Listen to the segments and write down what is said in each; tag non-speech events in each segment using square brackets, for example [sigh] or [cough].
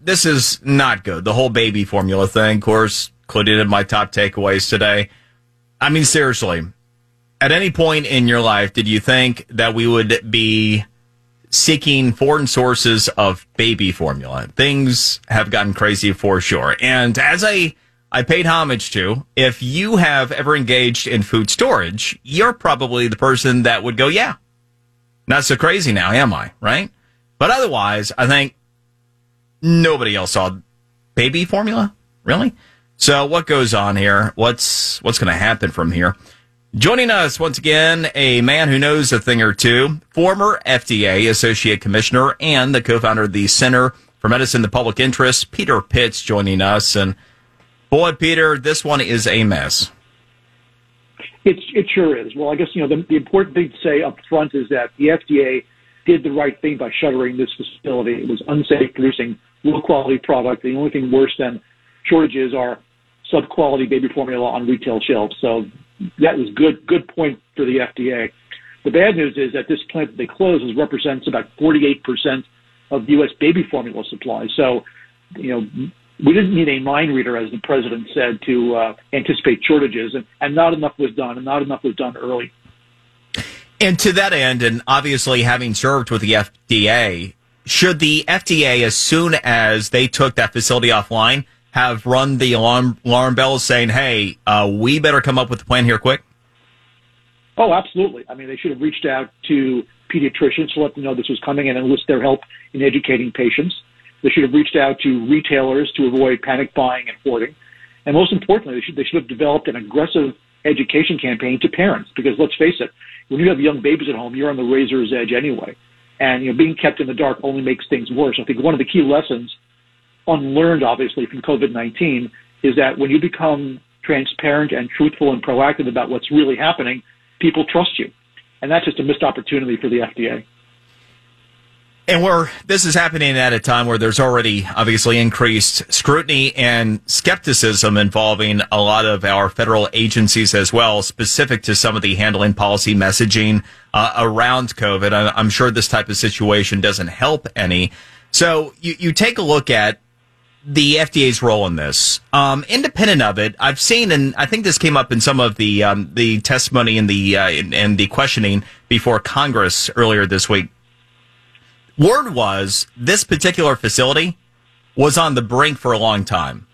this is not good. The whole baby formula thing, of course, included in my top takeaways today. I mean, seriously, at any point in your life, did you think that we would be seeking foreign sources of baby formula? Things have gotten crazy for sure. And as I, I paid homage to, if you have ever engaged in food storage, you're probably the person that would go, yeah, not so crazy now, am I? Right? But otherwise, I think nobody else saw baby formula. Really? So what goes on here? What's what's going to happen from here? Joining us once again, a man who knows a thing or two, former FDA Associate Commissioner and the co-founder of the Center for Medicine the Public Interest, Peter Pitts, joining us. And boy, Peter, this one is a mess. It, it sure is. Well, I guess, you know, the, the important thing to say up front is that the FDA did the right thing by shuttering this facility. It was unsafe producing low quality product. The only thing worse than shortages are sub quality baby formula on retail shelves. So that was good, good point for the FDA. The bad news is that this plant that they closed represents about 48% of U.S. baby formula supply. So, you know, we didn't need a mind reader, as the president said, to uh, anticipate shortages, and, and not enough was done, and not enough was done early. And to that end, and obviously having served with the FDA, should the FDA, as soon as they took that facility offline, have run the alarm, alarm bells saying, hey, uh, we better come up with a plan here quick? Oh, absolutely. I mean, they should have reached out to pediatricians to let them know this was coming and enlist their help in educating patients. They should have reached out to retailers to avoid panic buying and hoarding. And most importantly, they should, they should have developed an aggressive education campaign to parents because let's face it, when you have young babies at home, you're on the razor's edge anyway. And, you know, being kept in the dark only makes things worse. I think one of the key lessons unlearned, obviously, from COVID-19 is that when you become transparent and truthful and proactive about what's really happening, people trust you. And that's just a missed opportunity for the FDA. And where this is happening at a time where there's already obviously increased scrutiny and skepticism involving a lot of our federal agencies as well, specific to some of the handling policy messaging uh, around COVID. I'm sure this type of situation doesn't help any. So you, you take a look at the FDA's role in this. Um, independent of it, I've seen, and I think this came up in some of the um, the testimony in the uh, in the questioning before Congress earlier this week Word was this particular facility was on the brink for a long time.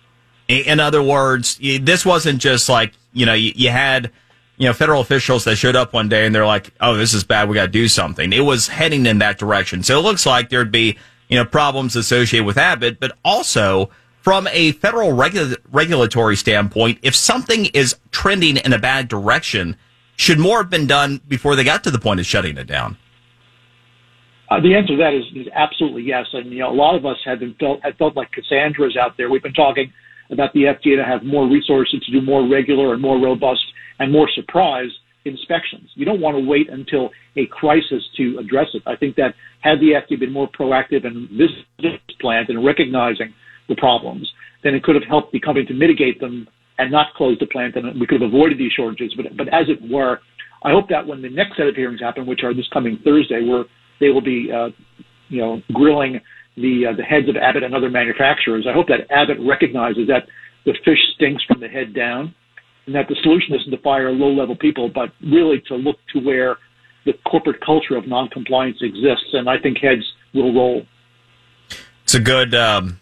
In other words, this wasn't just like, you know, you had, you know, federal officials that showed up one day and they're like, oh, this is bad. We got to do something. It was heading in that direction. So it looks like there'd be, you know, problems associated with Abbott, but also from a federal regu- regulatory standpoint, if something is trending in a bad direction, should more have been done before they got to the point of shutting it down? Uh, the answer to that is, is absolutely yes. And you know, a lot of us have been felt have felt like Cassandras out there. We've been talking about the FDA to have more resources to do more regular and more robust and more surprise inspections. You don't want to wait until a crisis to address it. I think that had the FDA been more proactive in this plant and recognizing the problems, then it could have helped the company to mitigate them and not close the plant, and we could have avoided these shortages. But, but as it were, I hope that when the next set of hearings happen, which are this coming Thursday, we're they will be, uh, you know, grilling the uh, the heads of Abbott and other manufacturers. I hope that Abbott recognizes that the fish stinks from the head down, and that the solution isn't to fire low-level people, but really to look to where the corporate culture of noncompliance exists. And I think heads will roll. It's a good. Um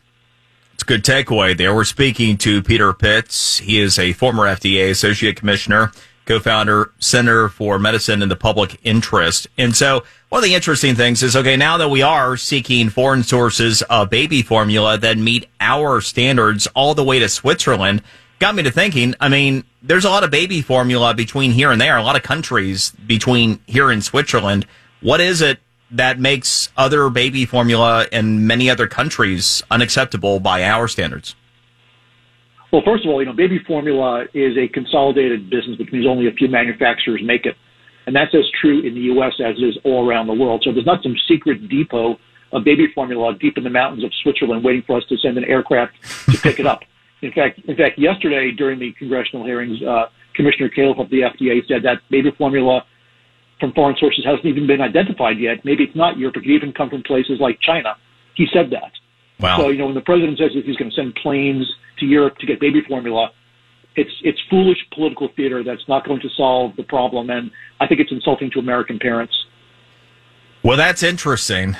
it's a good takeaway there. We're speaking to Peter Pitts. He is a former FDA Associate Commissioner co-founder, Center for Medicine and the Public Interest. And so one of the interesting things is, okay, now that we are seeking foreign sources of baby formula that meet our standards all the way to Switzerland, got me to thinking, I mean, there's a lot of baby formula between here and there, a lot of countries between here and Switzerland. What is it that makes other baby formula in many other countries unacceptable by our standards? Well, first of all, you know, baby formula is a consolidated business, which means only a few manufacturers make it. And that's as true in the U.S. as it is all around the world. So there's not some secret depot of baby formula deep in the mountains of Switzerland waiting for us to send an aircraft to pick it up. [laughs] In fact, in fact, yesterday during the congressional hearings, uh, Commissioner Califf of the FDA said that baby formula from foreign sources hasn't even been identified yet. Maybe it's not Europe. It could even come from places like China. He said that. Wow. So, you know, when the president says that he's going to send planes to Europe to get baby formula, it's it's foolish political theater that's not going to solve the problem, and I think it's insulting to American parents. Well, that's interesting.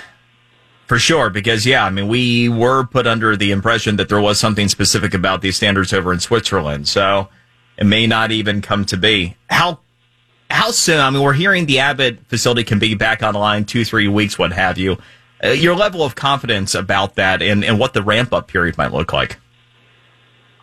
For sure, because yeah, I mean, we were put under the impression that there was something specific about these standards over in Switzerland, so it may not even come to be. How how soon? I mean, we're hearing the Abbott facility can be back online two, three weeks, what have you. Uh, your level of confidence about that, and, and what the ramp up period might look like.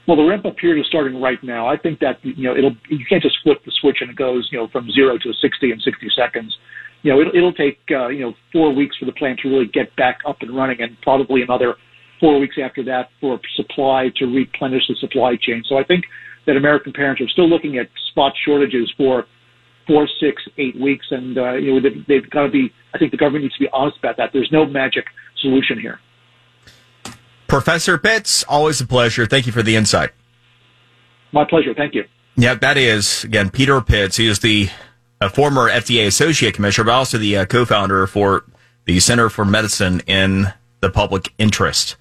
Well, the ramp up period is starting right now. I think that you know it'll you can't just flip the switch and it goes you know from zero to sixty in sixty seconds. You know it'll, it'll take uh, you know four weeks for the plant to really get back up and running, and probably another four weeks after that for supply to replenish the supply chain. So I think that American parents are still looking at spot shortages for four, six, eight weeks, and uh, you know they've, they've got to be. I think the government needs to be honest about that. There's no magic solution here. Professor Pitts, always a pleasure. Thank you for the insight. My pleasure. Thank you. Yeah, that is, again, Peter Pitts. He is the uh, former FDA Associate Commissioner, but also the uh, co founder for the Center for Medicine in the Public Interest.